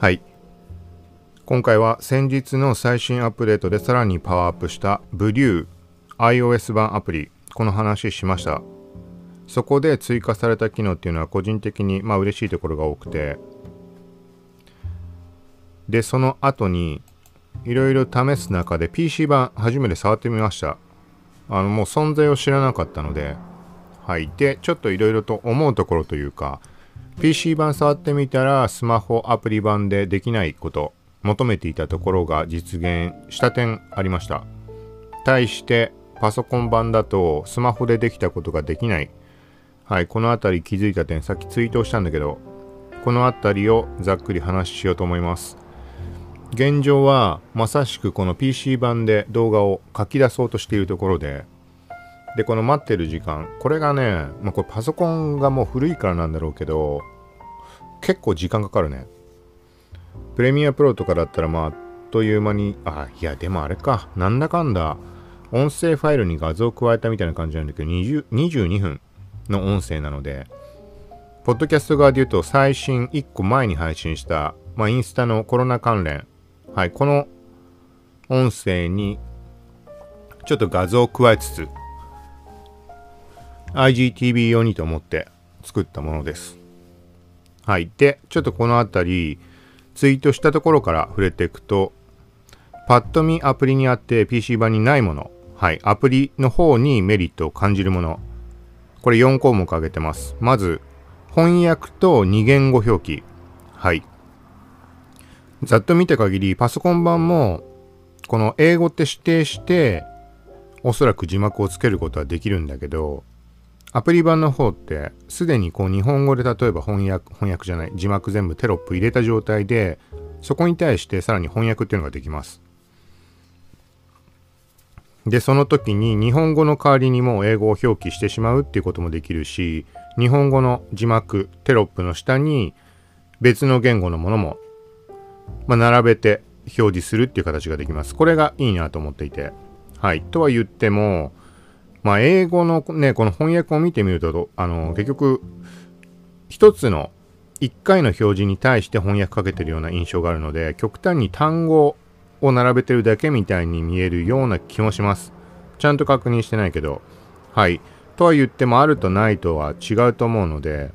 はい。今回は先日の最新アップデートでさらにパワーアップしたブリュー iOS 版アプリ、この話しました。そこで追加された機能っていうのは個人的にまあ嬉しいところが多くて、で、その後にいろいろ試す中で PC 版初めて触ってみました。あのもう存在を知らなかったので、はい。で、ちょっといろいろと思うところというか、PC 版触ってみたらスマホアプリ版でできないこと、求めていたところが実現した点ありました。対してパソコン版だとスマホでできたことができない。はい、この辺り気づいた点さっきツイートしたんだけど、この辺りをざっくり話しようと思います。現状はまさしくこの PC 版で動画を書き出そうとしているところで、で、この待ってる時間、これがね、まあ、これパソコンがもう古いからなんだろうけど、結構時間かかるね。プレミアプロとかだったらまあ、あっという間に、あ、いや、でもあれか、なんだかんだ、音声ファイルに画像を加えたみたいな感じなんだけど、20 22分の音声なので、ポッドキャスト側で言うと最新1個前に配信した、まあ、インスタのコロナ関連、はい、この音声にちょっと画像を加えつつ、IGTV 用にと思って作ったものです。はい。で、ちょっとこの辺り、ツイートしたところから触れていくと、パッと見アプリにあって PC 版にないもの、はい。アプリの方にメリットを感じるもの、これ4項目挙げてます。まず、翻訳と2言語表記。はい。ざっと見た限り、パソコン版も、この英語って指定して、おそらく字幕をつけることはできるんだけど、アプリ版の方ってすでにこう日本語で例えば翻訳翻訳じゃない字幕全部テロップ入れた状態でそこに対してさらに翻訳っていうのができます。でその時に日本語の代わりにも英語を表記してしまうっていうこともできるし日本語の字幕テロップの下に別の言語のものも、まあ、並べて表示するっていう形ができます。これがいいなと思っていて。はい。とは言ってもまあ、英語のね、この翻訳を見てみると、あの、結局、一つの、一回の表示に対して翻訳かけてるような印象があるので、極端に単語を並べてるだけみたいに見えるような気もします。ちゃんと確認してないけど。はい。とは言っても、あるとないとは違うと思うので、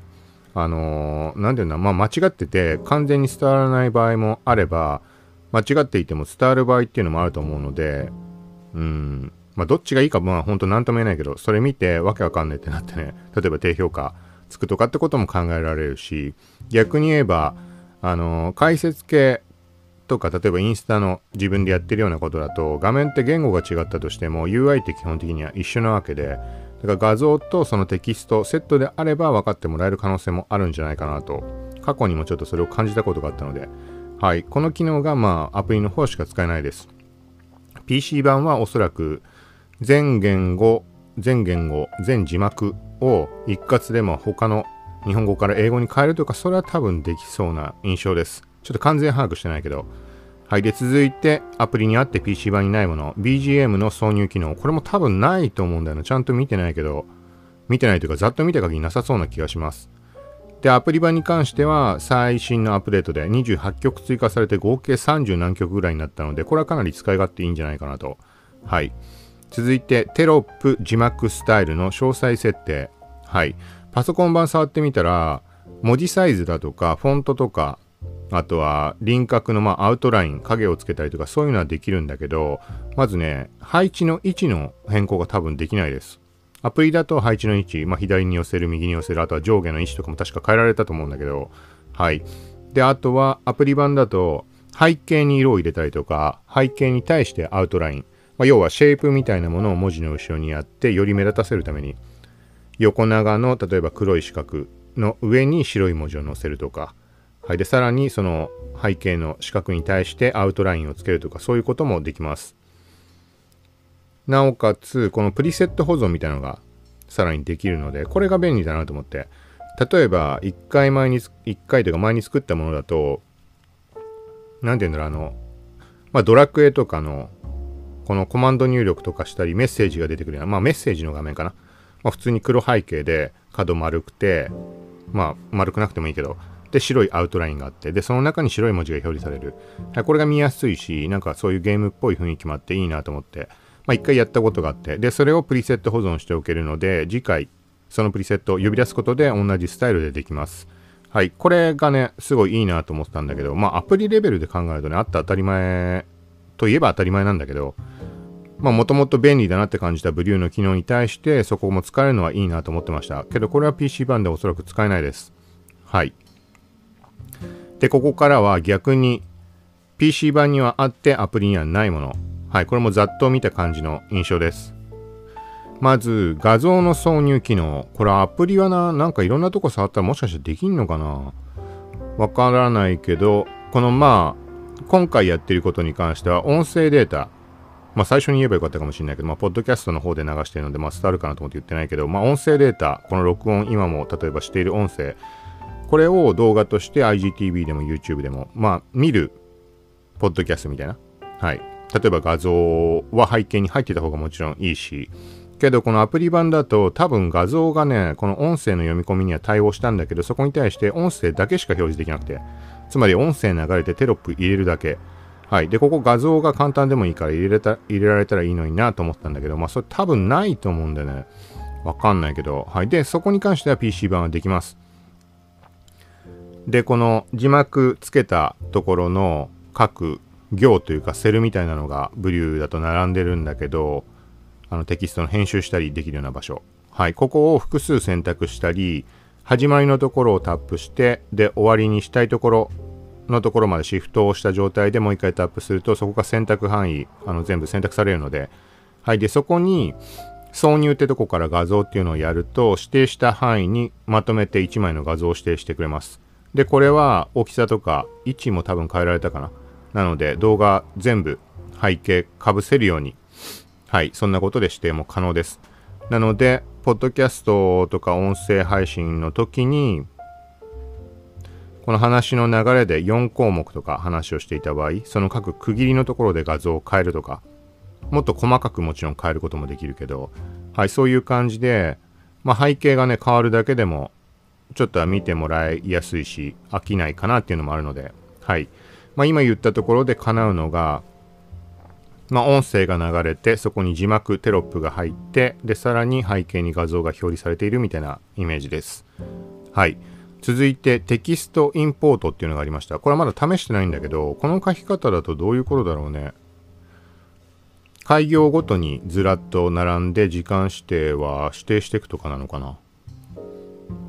あのー、なんていうんだ、まあ、間違ってて、完全に伝わらない場合もあれば、間違っていても伝わる場合っていうのもあると思うので、うん、まあ、どっちがいいか、まあ、ほんと何とも言えないけど、それ見てわけわかんねえってなってね、例えば低評価つくとかってことも考えられるし、逆に言えば、あの、解説系とか、例えばインスタの自分でやってるようなことだと、画面って言語が違ったとしても、UI って基本的には一緒なわけで、だから画像とそのテキストセットであれば分かってもらえる可能性もあるんじゃないかなと、過去にもちょっとそれを感じたことがあったので、はい、この機能がまあアプリの方しか使えないです。PC 版はおそらく全言語、全言語、全字幕を一括でも他の日本語から英語に変えるというか、それは多分できそうな印象です。ちょっと完全把握してないけど。はい。で、続いて、アプリにあって PC 版にないもの。BGM の挿入機能。これも多分ないと思うんだよな。ちゃんと見てないけど、見てないというか、ざっと見た限りなさそうな気がします。で、アプリ版に関しては、最新のアップデートで28曲追加されて合計30何曲ぐらいになったので、これはかなり使い勝手いいんじゃないかなと。はい。続いてテロップ字幕スタイルの詳細設定。はい。パソコン版触ってみたら、文字サイズだとか、フォントとか、あとは輪郭のまアウトライン、影をつけたりとかそういうのはできるんだけど、まずね、配置の位置の変更が多分できないです。アプリだと配置の位置、まあ、左に寄せる、右に寄せる、あとは上下の位置とかも確か変えられたと思うんだけど、はい。で、あとはアプリ版だと背景に色を入れたりとか、背景に対してアウトライン、まあ、要はシェイプみたいなものを文字の後ろにやってより目立たせるために横長の例えば黒い四角の上に白い文字を載せるとか、はい、でさらにその背景の四角に対してアウトラインをつけるとかそういうこともできます。なおかつこのプリセット保存みたいなのがさらにできるのでこれが便利だなと思って例えば1回前に1回というか前に作ったものだと何て言うんだろうあのまあドラクエとかのこのコマンド入力とかしたりメッセージが出てくるような、まあメッセージの画面かな。まあ普通に黒背景で角丸くて、まあ丸くなくてもいいけど、で、白いアウトラインがあって、で、その中に白い文字が表示される。これが見やすいし、なんかそういうゲームっぽい雰囲気もあっていいなと思って、まあ一回やったことがあって、で、それをプリセット保存しておけるので、次回、そのプリセットを呼び出すことで同じスタイルでできます。はい、これがね、すごいいいなと思ってたんだけど、まあアプリレベルで考えるとね、あった当たり前といえば当たり前なんだけど、まあもともと便利だなって感じたブリューの機能に対してそこも使えるのはいいなと思ってました。けどこれは PC 版でおそらく使えないです。はい。で、ここからは逆に PC 版にはあってアプリにはないもの。はい、これもざっと見た感じの印象です。まず、画像の挿入機能。これアプリはな、なんかいろんなとこ触ったらもしかしてできんのかな？わからないけど、このまあ、今回やってることに関しては音声データ。まあ最初に言えばよかったかもしれないけど、まあポッドキャストの方で流してるので、まあ伝わるかなと思って言ってないけど、まあ音声データ、この録音、今も例えばしている音声、これを動画として IGTV でも YouTube でも、まあ、見る、ポッドキャストみたいな。はい。例えば画像は背景に入ってた方がもちろんいいし、けどこのアプリ版だと多分画像がね、この音声の読み込みには対応したんだけど、そこに対して音声だけしか表示できなくて、つまり音声流れてテロップ入れるだけ。はい。で、ここ画像が簡単でもいいから入れた、入れられたらいいのになと思ったんだけど、まあそれ多分ないと思うんでね。わかんないけど。はい。で、そこに関しては PC 版はできます。で、この字幕つけたところの各行というかセルみたいなのがブリューだと並んでるんだけど、あのテキストの編集したりできるような場所。はい。ここを複数選択したり、始まりのところをタップして、で、終わりにしたいところのところまでシフトをした状態でもう一回タップすると、そこが選択範囲、あの全部選択されるので、はい。で、そこに、挿入ってとこから画像っていうのをやると、指定した範囲にまとめて1枚の画像を指定してくれます。で、これは大きさとか位置も多分変えられたかな。なので動画全部背景かぶせるように、はい、そんなことで指定も可能です。なので、ポッドキャストとか音声配信の時に、この話の流れで4項目とか話をしていた場合、その各区切りのところで画像を変えるとか、もっと細かくもちろん変えることもできるけど、はい、そういう感じで、まあ、背景がね、変わるだけでもちょっとは見てもらいやすいし、飽きないかなっていうのもあるので、はい。まあ、今言ったところで叶うのが、まあ、音声が流れて、そこに字幕、テロップが入って、で、さらに背景に画像が表示されているみたいなイメージです。はい。続いて、テキストインポートっていうのがありました。これはまだ試してないんだけど、この書き方だとどういうことだろうね。開業ごとにずらっと並んで時間指定は指定していくとかなのかな。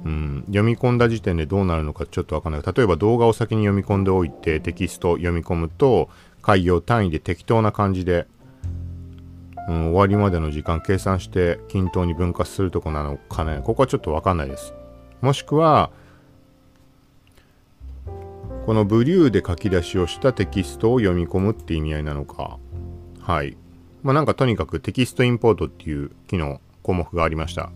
うん、読み込んだ時点でどうなるのかちょっとわかんない。例えば動画を先に読み込んでおいてテキスト読み込むと開業単位で適当な感じで、うん、終わりまでの時間計算して均等に分割するとこなのかね。ここはちょっとわかんないです。もしくは、このブリューで書き出しをしたテキストを読み込むって意味合いなのか。はい。まあなんかとにかくテキストインポートっていう機能、項目がありました。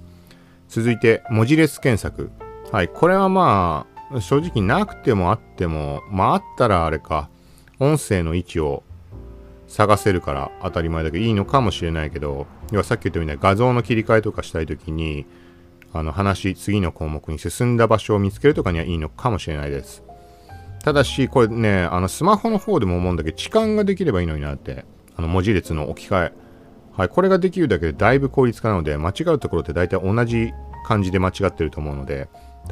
続いて、文字列検索。はい、これはまあ、正直なくてもあっても、まああったらあれか、音声の位置を探せるから当たり前だけどいいのかもしれないけど、要はさっき言ったみたいに画像の切り替えとかしたいときに、あの話、次の項目に進んだ場所を見つけるとかにはいいのかもしれないです。ただし、これね、あのスマホの方でも思うんだけど、置換ができればいいのになって、あの文字列の置き換え。はい、これができるだけでだいぶ効率化なので、間違うところって大体同じ感じで間違ってると思うので、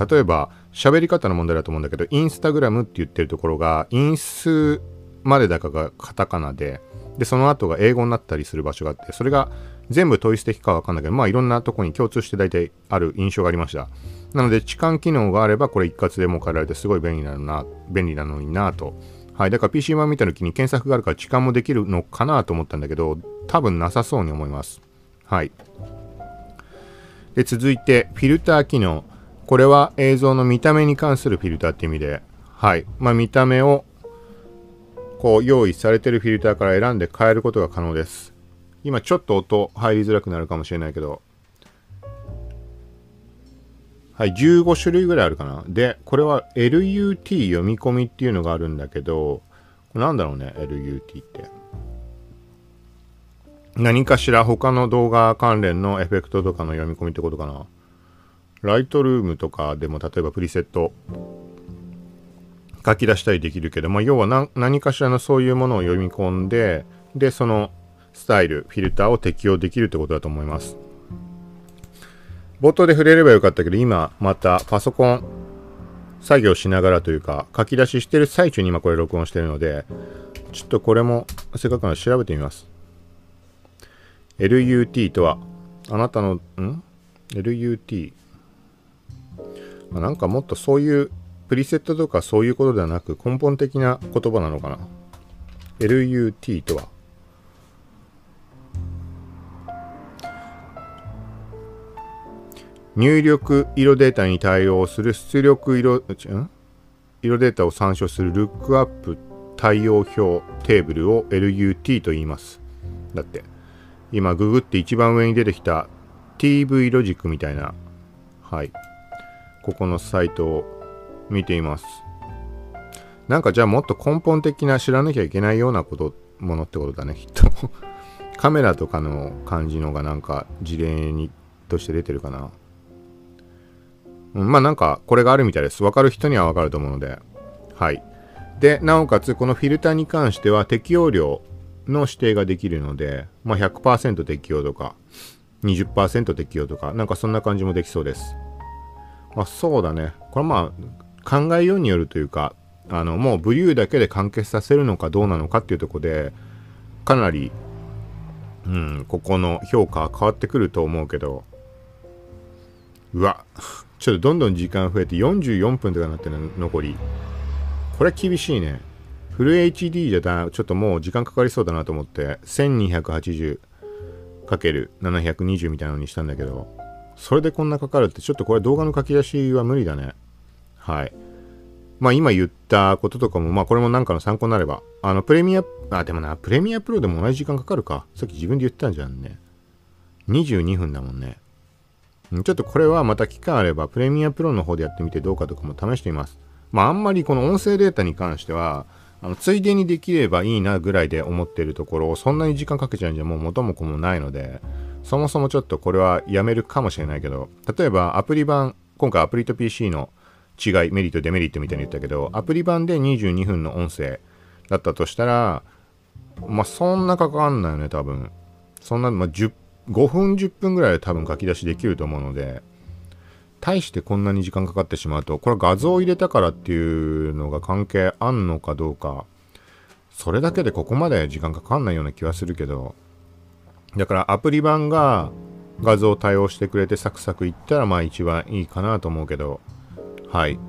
例えば喋り方の問題だと思うんだけど、インスタグラムって言ってるところが、インスまでだかがカタカナで、で、その後が英語になったりする場所があって、それが全部統一的かわかんないけど、まあいろんなとこに共通して大体ある印象がありました。なので、置換機能があれば、これ一括でも変えられてすごい便利なのな、便利なのになと。はい。だから PC 版見た時に検索があるから置換もできるのかなと思ったんだけど、多分なさそうに思います。はい。で、続いて、フィルター機能。これは映像の見た目に関するフィルターって意味で、はい。まあ、見た目を、こう、用意されてるフィルターから選んで変えることが可能です。今、ちょっと音入りづらくなるかもしれないけど、はい、15種類ぐらいあるかな。で、これは LUT 読み込みっていうのがあるんだけど、なんだろうね、LUT って。何かしら他の動画関連のエフェクトとかの読み込みってことかな。ライトルームとかでも例えばプリセット書き出したりできるけど、まあ、要は何何かしらのそういうものを読み込んで、で、そのスタイル、フィルターを適用できるってことだと思います。冒頭で触れればよかったけど、今またパソコン作業しながらというか、書き出ししてる最中に今これ録音してるので、ちょっとこれもせっかくなので調べてみます。LUT とは、あなたの、ん ?LUT。なんかもっとそういうプリセットとかそういうことではなく根本的な言葉なのかな ?LUT とは？入力色データに対応する出力色、ん色データを参照するルックアップ対応表テーブルを LUT と言います。だって。今ググって一番上に出てきた TV ロジックみたいな、はい。ここのサイトを見ています。なんかじゃあもっと根本的な知らなきゃいけないようなこと、ものってことだね、きっと カメラとかの感じのがなんか事例にとして出てるかな。うん、まあなんかこれがあるみたいです。わかる人にはわかると思うので。はい。で、なおかつこのフィルターに関しては適用量の指定ができるので、まあ100%適用とか、20%適用とか、なんかそんな感じもできそうです。まあそうだね。これまあ考えようによるというかあのもう武勇だけで完結させるのかどうなのかっていうとこでかなり、うん、ここの評価は変わってくると思うけどうわちょっとどんどん時間増えて44分とかなってる残りこれ厳しいねフル HD じゃだちょっともう時間かかりそうだなと思って 1280×720 みたいなのにしたんだけどそれでこんなかかるってちょっとこれ動画の書き出しは無理だねはい。まあ今言ったこととかも、まあこれもなんかの参考になれば、あのプレミア、あ、でもな、プレミアプロでも同じ時間かかるか。さっき自分で言ったんじゃんね。22分だもんね。ちょっとこれはまた機会あれば、プレミアプロの方でやってみてどうかとかも試してみます。まああんまりこの音声データに関しては、あのついでにできればいいなぐらいで思ってるところをそんなに時間かけちゃうんじゃもう元も子もないので、そもそもちょっとこれはやめるかもしれないけど、例えばアプリ版、今回アプリと PC の違い、メリット、デメリットみたいに言ったけど、アプリ版で22分の音声だったとしたら、まあ、そんなかかんないよね、多分。そんな、まあ、10 5分、10分ぐらいで多分書き出しできると思うので、対してこんなに時間かかってしまうと、これ画像を入れたからっていうのが関係あんのかどうか、それだけでここまで時間かかんないような気はするけど、だからアプリ版が画像を対応してくれてサクサクいったらまあ一番いいかなと思うけど、はい。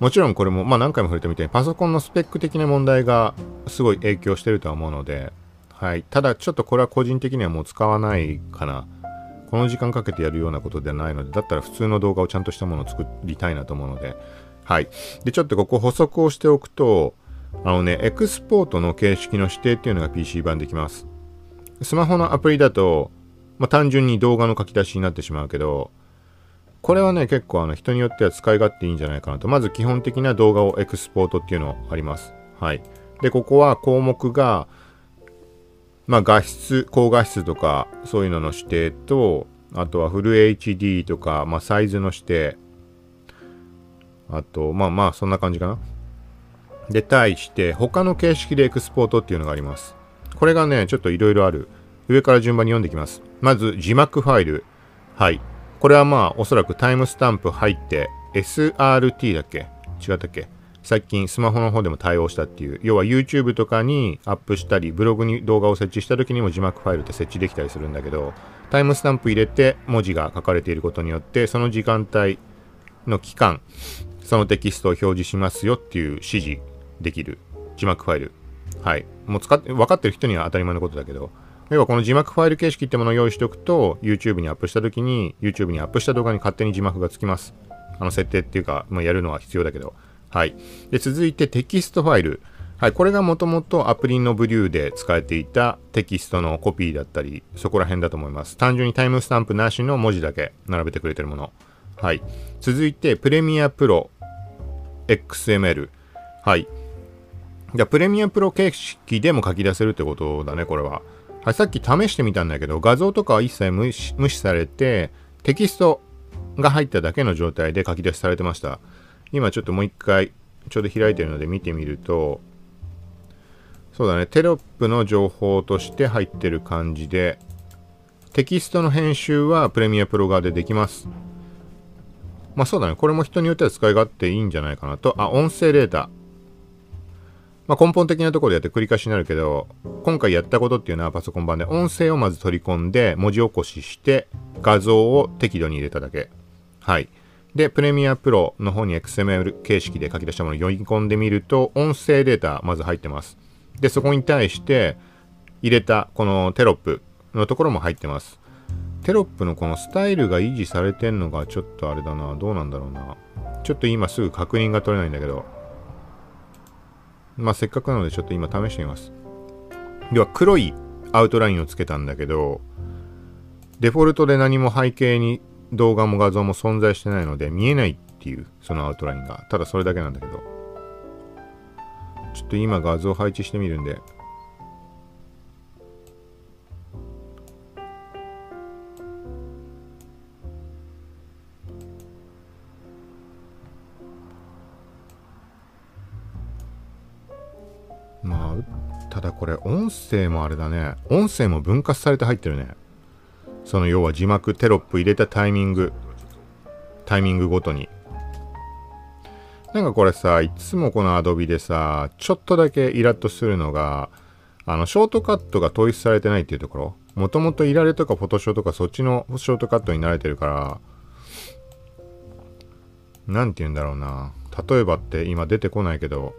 もちろんこれも、まあ何回も触れたみたいにパソコンのスペック的な問題がすごい影響してるとは思うので、はい。ただちょっとこれは個人的にはもう使わないかな。この時間かけてやるようなことではないので、だったら普通の動画をちゃんとしたものを作りたいなと思うので、はい。で、ちょっとここ補足をしておくと、あのね、エクスポートの形式の指定っていうのが PC 版できます。スマホのアプリだと、まあ、単純に動画の書き出しになってしまうけど、これはね、結構あの人によっては使い勝手いいんじゃないかなと。まず基本的な動画をエクスポートっていうのあります。はい。で、ここは項目が、まあ画質、高画質とかそういうのの指定と、あとはフル HD とか、まあサイズの指定。あと、まあまあそんな感じかな。で、対して他の形式でエクスポートっていうのがあります。これがね、ちょっといろいろある。上から順番に読んでいきます。まず字幕ファイル。はい。これはまあおそらくタイムスタンプ入って SRT だっけ？違ったっけ？最近スマホの方でも対応したっていう要は YouTube とかにアップしたりブログに動画を設置した時にも字幕ファイルって設置できたりするんだけどタイムスタンプ入れて文字が書かれていることによってその時間帯の期間そのテキストを表示しますよっていう指示できる字幕ファイルはいもう使って分かってる人には当たり前のことだけど要はこの字幕ファイル形式ってものを用意しておくと、YouTube にアップした時に、YouTube にアップした動画に勝手に字幕がつきます。あの設定っていうか、まあ、やるのは必要だけど。はい。で、続いてテキストファイル。はい。これがもともとアプリの Vrew で使えていたテキストのコピーだったり、そこら辺だと思います。単純にタイムスタンプなしの文字だけ並べてくれてるもの。はい。続いて、 Premiere Pro XML。はい。じゃ、プレミアプロ形式でも書き出せるってことだね、これは。はい、さっき試してみたんだけど、画像とかは一切無視されて、テキストが入っただけの状態で書き出しされてました。今ちょっともう一回ちょうど開いてるので見てみるとそうだね。テロップの情報として入ってる感じでテキストの編集はプレミアプロ側でできます。まあそうだね。これも人によっては使い勝手いいんじゃないかなと。あ音声データ。まあ、根本的なところでやって繰り返しになるけど今回やったことっていうのはパソコン版で音声をまず取り込んで文字起こしして画像を適度に入れただけ。はい。で、プレミアプロの方に XML 形式で書き出したものを読み込んでみると、音声データまず入ってます。で、そこに対して入れたこのテロップのところも入ってます。テロップのこのスタイルが維持されてんのがちょっとあれだな。どうなんだろうな。ちょっと今すぐ確認が取れないんだけど。まあせっかくなのでちょっと今試してみます。では黒いアウトラインをつけたんだけど、デフォルトで何も背景に動画も画像も存在してないので見えないっていうそのアウトラインが。ただそれだけなんだけど。ちょっと今画像配置してみるんで。まあただこれ音声もあれだね。音声も分割されて入ってるね。その要は字幕テロップ入れたタイミングタイミングごとに。なんかこれさいつもこの Adobe でさちょっとだけイラッとするのがあのショートカットが統一されてないっていうところ。もともといられとかフォトショーとかそっちのショートカットに慣れてるからなんて言うんだろうな。例えばって今出てこないけど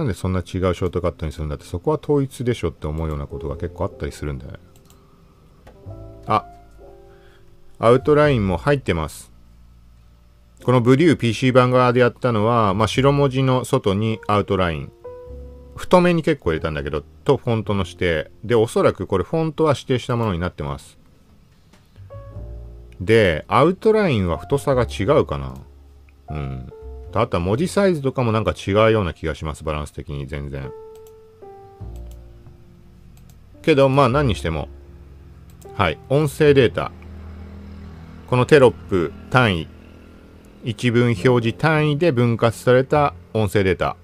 なんでそんな違うショートカットにするんだってそこは統一でしょって思うようなことが結構あったりするんだよね。あ、アウトラインも入ってます。このブリュー PC 版側でやったのは、まあ、白文字の外にアウトライン。太めに結構入れたんだけど、とフォントの指定。で、おそらくこれフォントは指定したものになってます。で、アウトラインは太さが違うかな。うん。あとは文字サイズとかもなんか違うような気がします、バランス的に全然。けど、まあ何にしても、はい、音声データ。このテロップ単位、一文表示単位で分割された音声データ。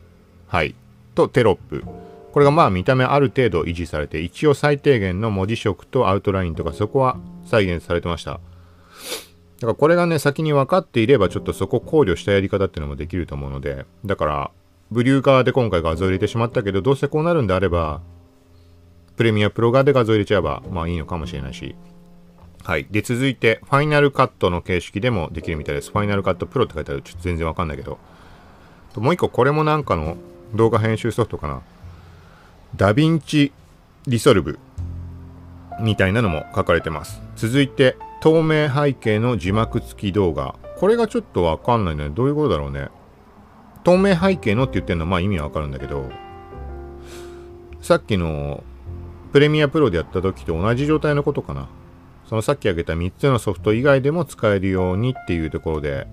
はい。とテロップ。これがまあ見た目ある程度維持されて、一応最低限の文字色とアウトラインとかそこは再現されてました。だからこれがね、先に分かっていれば、ちょっとそこ考慮したやり方っていうのもできると思うので、だから、ブリュー側で今回画像入れてしまったけど、どうせこうなるんであれば、プレミアプロ側で画像入れちゃえば、まあいいのかもしれないし。はい。で、続いて、ファイナルカットの形式でもできるみたいです。ファイナルカットプロって書いてある。ちょっと全然わかんないけど。もう一個、これもなんかの動画編集ソフトかな。ダヴィンチリソルブみたいなのも書かれてます。続いて、透明背景の字幕付き動画。これがちょっとわかんないね。どういうことだろうね。透明背景のって言ってるのはまあ意味はわかるんだけど、さっきのプレミアプロでやった時と同じ状態のことかな。そのさっき挙げた3つのソフト以外でも使えるようにっていうところで、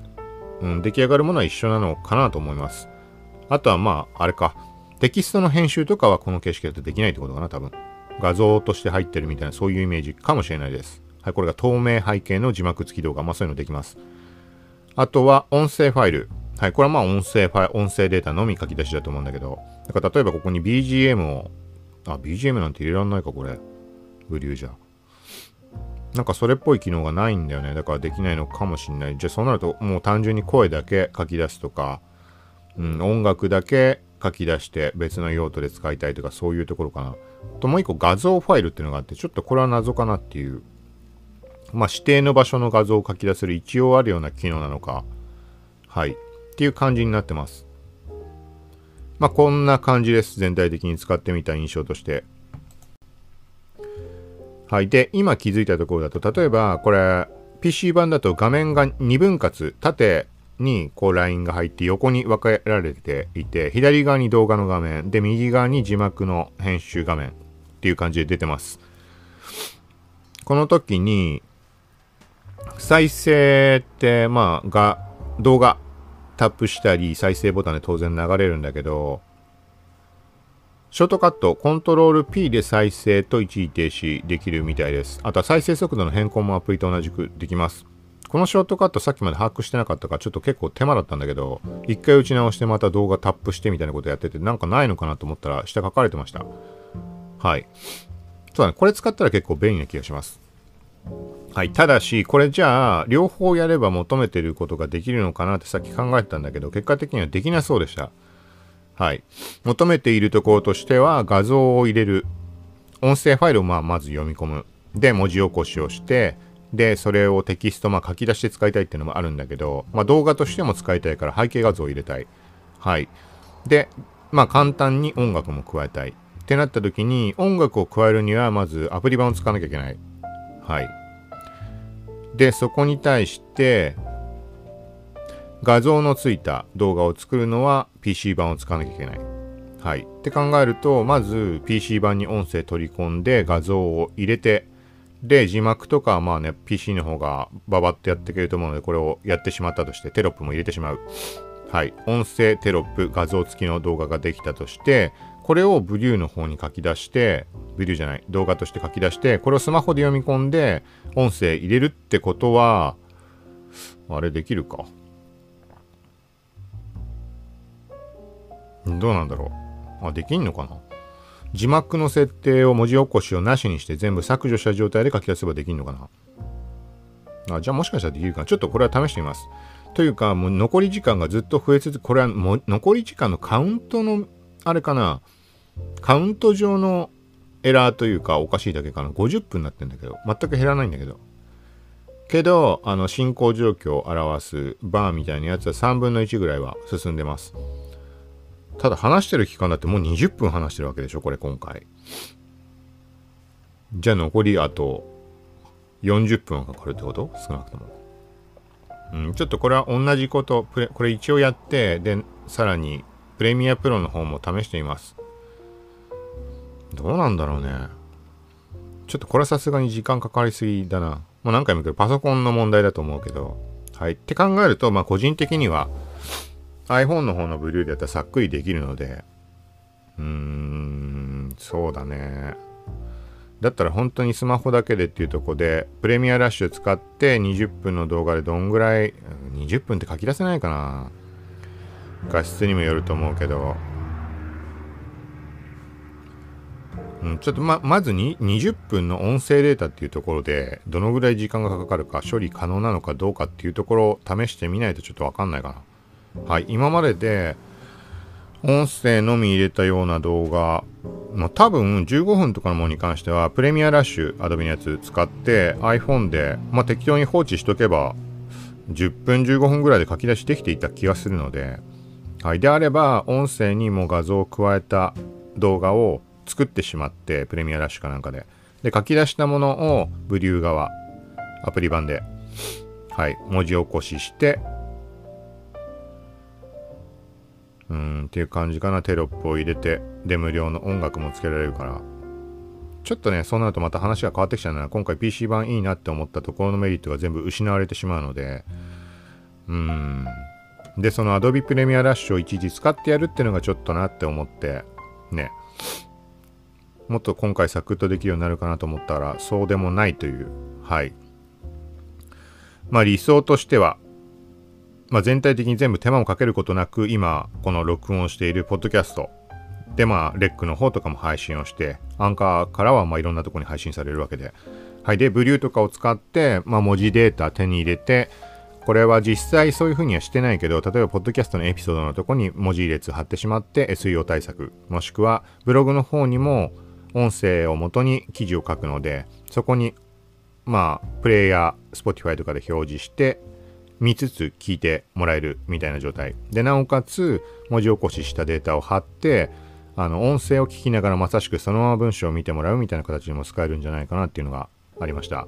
うん、出来上がるものは一緒なのかなと思います。あとはまあ、あれか。テキストの編集とかはこの形式だとできないってことかな、多分。画像として入ってるみたいなそういうイメージかもしれないです。はい、これが透明背景の字幕付き動画。まあそういうのできます。あとは音声ファイル。はい、これはまあ音声ファイル音声データのみ書き出しだと思うんだけど、だから例えばここに BGM を、あ、BGM なんて入れらんないか、これ。ブリューじゃ。なんかそれっぽい機能がないんだよね。だからできないのかもしんない。じゃあそうなるともう単純に声だけ書き出すとか、うん、音楽だけ書き出して別の用途で使いたいとかそういうところかな。ともう一個画像ファイルっていうのがあって、ちょっとこれは謎かなっていうまあ、指定の場所の画像を書き出せる一応あるような機能なのか、はい。っていう感じになってます。まあ、こんな感じです。全体的に使ってみた印象として。はい。で、今気づいたところだと、例えば、これ、PC 版だと画面が2分割、縦にこうラインが入って横に分けられていて、左側に動画の画面、で、右側に字幕の編集画面っていう感じで出てます。この時に、再生って、まあ、が、動画タップしたり、再生ボタンで当然流れるんだけど、ショートカット、コントロール P で再生と一時停止できるみたいです。あとは再生速度の変更もアプリと同じくできます。このショートカットさっきまで把握してなかったからちょっと結構手間だったんだけど、一回打ち直してまた動画タップしてみたいなことやってて、なんかないのかなと思ったら下書かれてました。はい。そうだね、これ使ったら結構便利な気がします。はい。ただし、これじゃあ、両方やれば求めてることができるのかなってさっき考えてたんだけど、結果的にはできなそうでした。はい。求めているところとしては、画像を入れる。音声ファイルをまあまず読み込む。で、文字起こしをして、で、それをテキスト、まあ書き出して使いたいっていうのもあるんだけど、まあ動画としても使いたいから背景画像を入れたい。はい。で、まあ簡単に音楽も加えたい。ってなった時に、音楽を加えるにはまずアプリ版を使わなきゃいけない。はい。で、そこに対して、画像のついた動画を作るのは PC 版を使わなきゃいけない。はい。って考えると、まず PC 版に音声取り込んで画像を入れて、で、字幕とかはまあね、PC の方がババってやってくれると思うので、これをやってしまったとして、テロップも入れてしまう。はい。音声テロップ、画像付きの動画ができたとして、これをブリューの方に書き出して、ブリューじゃない、動画として書き出して、これをスマホで読み込んで、音声入れるってことは、あれできるか？どうなんだろう？あ、できんのかな？字幕の設定を文字起こしをなしにして全部削除した状態で書き出せばできんのかな？あ、じゃあもしかしたらできるかな？ちょっとこれは試してみます。というか、もう残り時間がずっと増え続け、これはも残り時間のカウントの、あれかな？カウント上のエラーというかおかしいだけかな？50分になってんだけど、全く減らないんだけど。けど、あの、進行状況を表すバーみたいなやつは3分の1ぐらいは進んでます。ただ話してる期間だってもう20分話してるわけでしょこれ今回。じゃあ残りあと40分かかるってこと？少なくとも。うん、ちょっとこれは同じこと、これ一応やって、で、さらにプレミアプロの方も試してみます。どうなんだろうね。ちょっとこれはさすがに時間かかりすぎだな。もう何回も言うけど、パソコンの問題だと思うけど。はい。って考えると、まあ個人的には iPhone の方のブリューでやったらさっくりできるので、うーん、そうだね。だったら本当にスマホだけでっていうとこで、プレミアラッシュ使って20分の動画でどんぐらい、20分って書き出せないかな画質にもよると思うけど、うん、ちょっとま、まずに20分の音声データっていうところで、どのぐらい時間がかかるか、処理可能なのかどうかっていうところを試してみないとちょっとわかんないかな。はい、今までで、音声のみ入れたような動画、まあ、多分15分とかのものに関しては、プレミアラッシュ、アドビのやつ使って iPhone で、まあ、適当に放置しとけば、10分15分ぐらいで書き出しできていた気がするので、はい。であれば、音声にも画像を加えた動画を作ってしまって、プレミアラッシュかなんかで。で、書き出したものを、ブリュー側、アプリ版で、はい、文字起こしして、うん、っていう感じかな。テロップを入れて、で、無料の音楽もつけられるから。ちょっとね、そうなるとまた話が変わってきちゃうな。今回 PC 版いいなって思ったところのメリットが全部失われてしまうので、うん。で、その Adobe Premiere Rush を一時使ってやるっていうのがちょっとなって思って、ね。もっと今回サクッとできるようになるかなと思ったら、そうでもないという。はい。まあ理想としては、まあ全体的に全部手間をかけることなく、今、この録音しているポッドキャストで、まあ、レックの方とかも配信をして、アンカーからはまあいろんなとこに配信されるわけで。はい。で、ブリューとかを使って、まあ文字データ手に入れて、これは実際そういう風にはしてないけど、例えば、ポッドキャストのエピソードのとこに文字列貼ってしまって SEO 対策、もしくはブログの方にも音声を元に記事を書くので、そこに、まあ、プレイヤー、Spotify とかで表示して、見つつ聞いてもらえるみたいな状態。で、なおかつ、文字起こししたデータを貼って、あの、音声を聞きながらまさしくそのまま文章を見てもらうみたいな形にも使えるんじゃないかなっていうのがありました。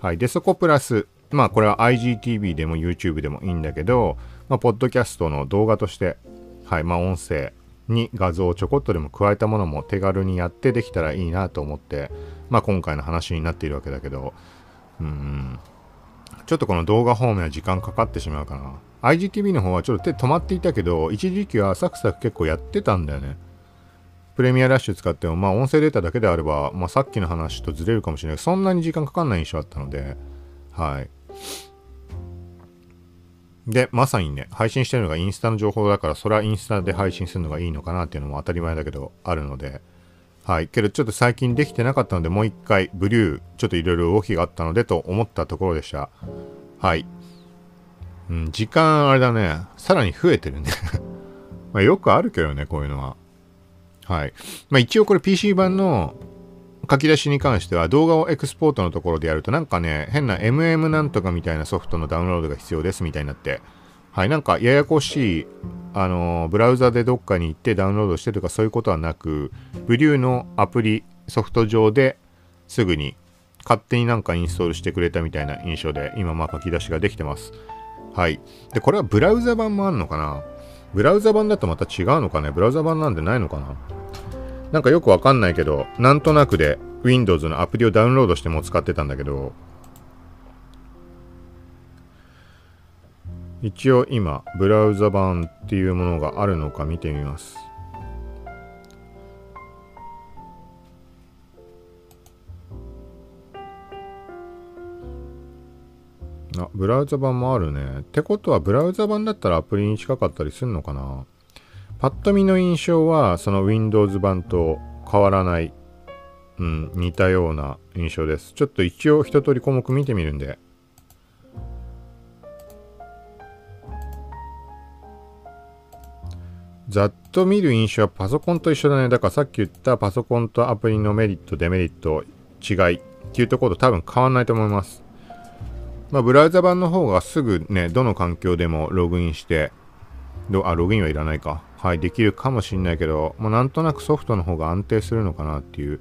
はい。で、そこプラス、まあ、これは IGTV でも YouTube でもいいんだけど、まあ、ポッドキャストの動画として、はい。まあ、音声、に画像をちょこっとでも加えたものも手軽にやってできたらいいなと思って、まあ、今回の話になっているわけだけど、うん、ちょっとこの動画方面は時間かかってしまうかな。IGTV の方はちょっと手止まっていたけど、一時期はサクサク結構やってたんだよね。プレミアラッシュ使っても、まあ音声データだけであれば、まあさっきの話とずれるかもしれないけど、そんなに時間かかんない印象あったので、はい。で、まさにね、配信してるのがインスタの情報だから、それはインスタで配信するのがいいのかなっていうのも当たり前だけど、あるので、はい。けどちょっと最近できてなかったので、もう一回、ブリュー、ちょっといろいろ動きがあったのでと思ったところでした。はい。うん、時間あれだね、さらに増えてるね まあよくあるけどね、こういうのは。はい。まあ一応これ PC 版の書き出しに関しては動画をエクスポートのところでやるとなんかね、変な MM なんとかみたいなソフトのダウンロードが必要ですみたいになって、はい、なんかややこしい、あのー、ブラウザでどっかに行ってダウンロードしてとかそういうことはなく、ブリューのアプリ、ソフト上ですぐに勝手になんかインストールしてくれたみたいな印象で今まあ書き出しができてます。はい。で、これはブラウザ版もあるのかな？ブラウザ版だとまた違うのかね？ブラウザ版なんでないのかな？なんかよくわかんないけど、なんとなくで Windows のアプリをダウンロードしても使ってたんだけど、一応今、ブラウザ版っていうものがあるのか見てみます。あ、ブラウザ版もあるね。ってことは、ブラウザ版だったらアプリに近かったりするのかな？パッと見の印象は、その Windows 版と変わらない、うん、似たような印象です。ちょっと一応一通り項目見てみるんで。ざっと見る印象はパソコンと一緒だね。だからさっき言ったパソコンとアプリのメリット、デメリット、違いっていうところと多分変わんないと思います。まあ、ブラウザ版の方がすぐね、どの環境でもログインして、どあ、ログインはいらないか。はい、できるかもしんないけど、まあ、なんとなくソフトの方が安定するのかなっていう。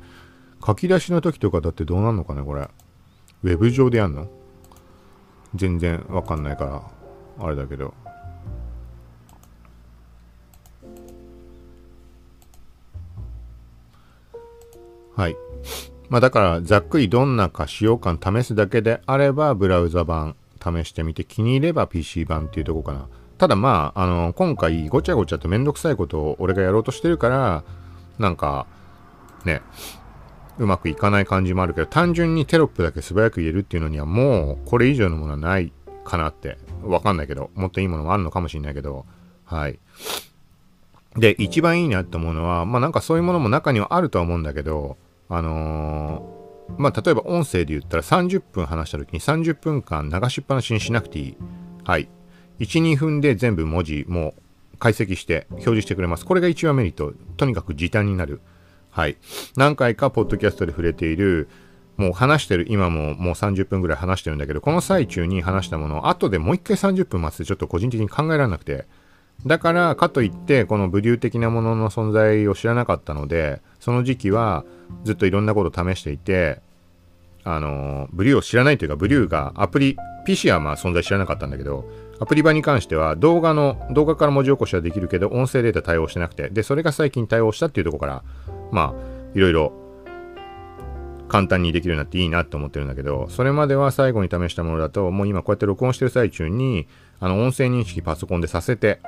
書き出しの時とかだってどうなんのかね、これ。ウェブ上でやんの？全然わかんないから、あれだけど。はい。まあだからざっくりどんなか使用感試すだけであればブラウザ版試してみて気に入れば PC 版っていうとこかな。ただまあ、あの、今回ごちゃごちゃとめんどくさいことを俺がやろうとしてるから、なんか、ね、うまくいかない感じもあるけど、単純にテロップだけ素早く言えるっていうのにはもうこれ以上のものはないかなって。わかんないけど、もっといいものもあるのかもしれないけど、はい。で、一番いいなって思うのは、まあなんかそういうものも中にはあるとは思うんだけど、あのー、まあ例えば音声で言ったら30分話した時に30分間流しっぱなしにしなくていい。はい。1、2分で全部文字も解析して表示してくれます。これが一番メリット。とにかく時短になる。はい。何回かポッドキャストで触れている、もう話してる、今ももう30分ぐらい話してるんだけど、この最中に話したものを後でもう一回30分待つってちょっと個人的に考えられなくて、だから、かといって、このブリュー的なものの存在を知らなかったので、その時期はずっといろんなことを試していて、あの、ブリューを知らないというか、ブリューがアプリ、PC はまあ存在知らなかったんだけど、アプリ版に関しては動画の、動画から文字起こしはできるけど、音声データ対応してなくて、で、それが最近対応したっていうとこから、まあ、いろいろ簡単にできるようになっていいなって思ってるんだけど、それまでは最後に試したものだと、もう今こうやって録音してる最中に、あの、音声認識パソコンでさせて、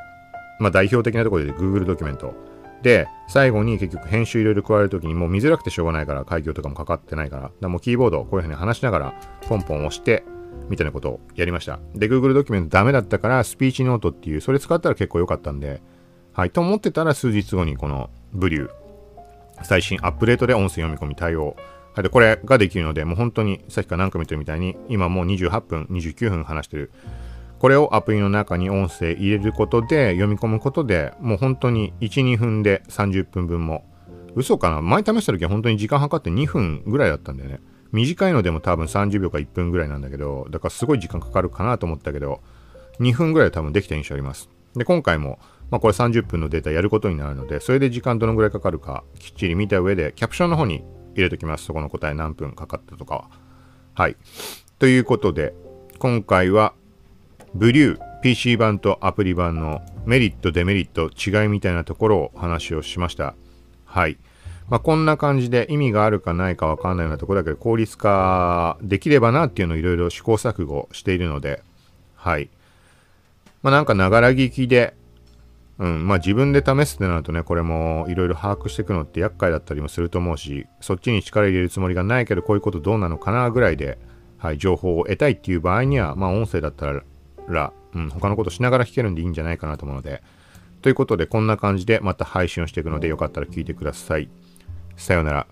まあ代表的なところで Google ドキュメント。で、最後に結局編集いろいろ加えるときにもう見づらくてしょうがないから、開業とかもかかってないから、だもうキーボードこういうふうに話しながら、ポンポン押して、みたいなことをやりました。で、Google ドキュメントダメだったから、スピーチノートっていう、それ使ったら結構良かったんで、はい、と思ってたら数日後にこのブリュー、最新アップデートで音声読み込み対応。はい、で、これができるので、もう本当にさっきから何回も言ってるみたいに、今もう28分、29分話してる。これをアプリの中に音声入れることで、読み込むことで、もう本当に1、2分で30分分も。嘘かな？前試した時は本当に時間計って2分ぐらいだったんだよね。短いのでも多分30秒か1分ぐらいなんだけど、だからすごい時間かかるかなと思ったけど、2分ぐらい多分できた印象あります。で、今回も、まあこれ30分のデータやることになるので、それで時間どのぐらいかかるかきっちり見た上で、キャプションの方に入れときます。そこの答え何分かかったとかは。はい。ということで、今回はブリュー PC 版とアプリ版のメリット、デメリット、違いみたいなところを話をしました。はい。まあ、こんな感じで意味があるかないかわかんないようなところだけど効率化できればなっていうのをいろいろ試行錯誤しているので、はい。まあ、なんかながら聞きで、うん、まあ自分で試すってなるとね、これもいろいろ把握していくのって厄介だったりもすると思うし、そっちに力入れるつもりがないけど、こういうことどうなのかなぐらいで、はい、情報を得たいっていう場合には、まあ音声だったらら、うん、他のことしながら弾けるんでいいんじゃないかなと思うので。ということで、こんな感じでまた配信をしていくので、よかったら聞いてください。さようなら。